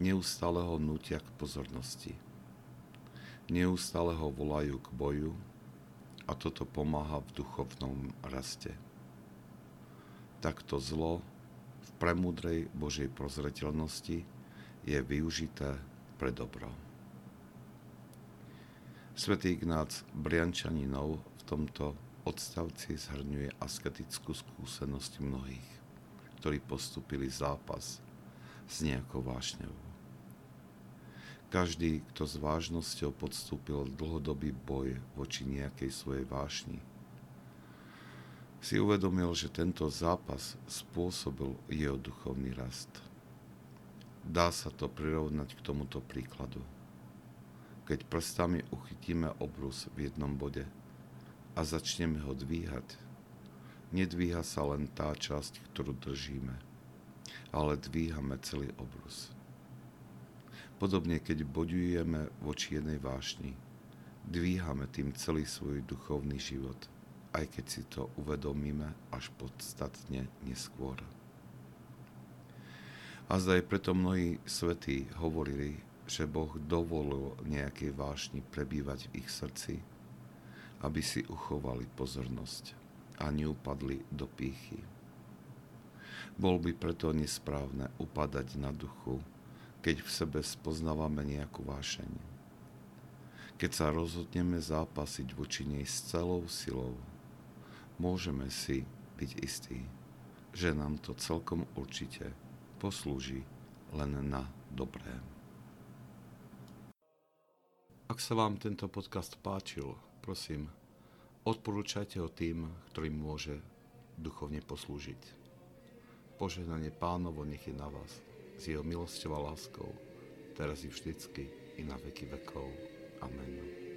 neustále ho nutia k pozornosti. Neustále ho volajú k boju a toto pomáha v duchovnom raste. Takto zlo v premudrej Božej prozreteľnosti je využité pre dobro. Svetý Ignác Briančaninov v tomto odstavci zhrňuje asketickú skúsenosť mnohých, ktorí postupili zápas s nejakou vášňou. Každý, kto s vážnosťou podstúpil dlhodobý boj voči nejakej svojej vášni, si uvedomil, že tento zápas spôsobil jeho duchovný rast. Dá sa to prirovnať k tomuto príkladu. Keď prstami uchytíme obrus v jednom bode a začneme ho dvíhať, nedvíha sa len tá časť, ktorú držíme, ale dvíhame celý obrus. Podobne, keď bodujeme voči jednej vášni, dvíhame tým celý svoj duchovný život, aj keď si to uvedomíme až podstatne neskôr. A zdaj preto mnohí svetí hovorili, že Boh dovolil nejakej vášni prebývať v ich srdci, aby si uchovali pozornosť a neupadli do pýchy. Bol by preto nesprávne upadať na duchu, keď v sebe spoznávame nejakú vášeň. Keď sa rozhodneme zápasiť voči nej s celou silou, môžeme si byť istí, že nám to celkom určite poslúži len na dobré. Ak sa vám tento podcast páčil, prosím, odporúčajte ho tým, ktorým môže duchovne poslúžiť. Požehnanie pánovo nech je na vás s jeho milosťou a láskou, teraz i vždycky, i na veky vekov. Amen.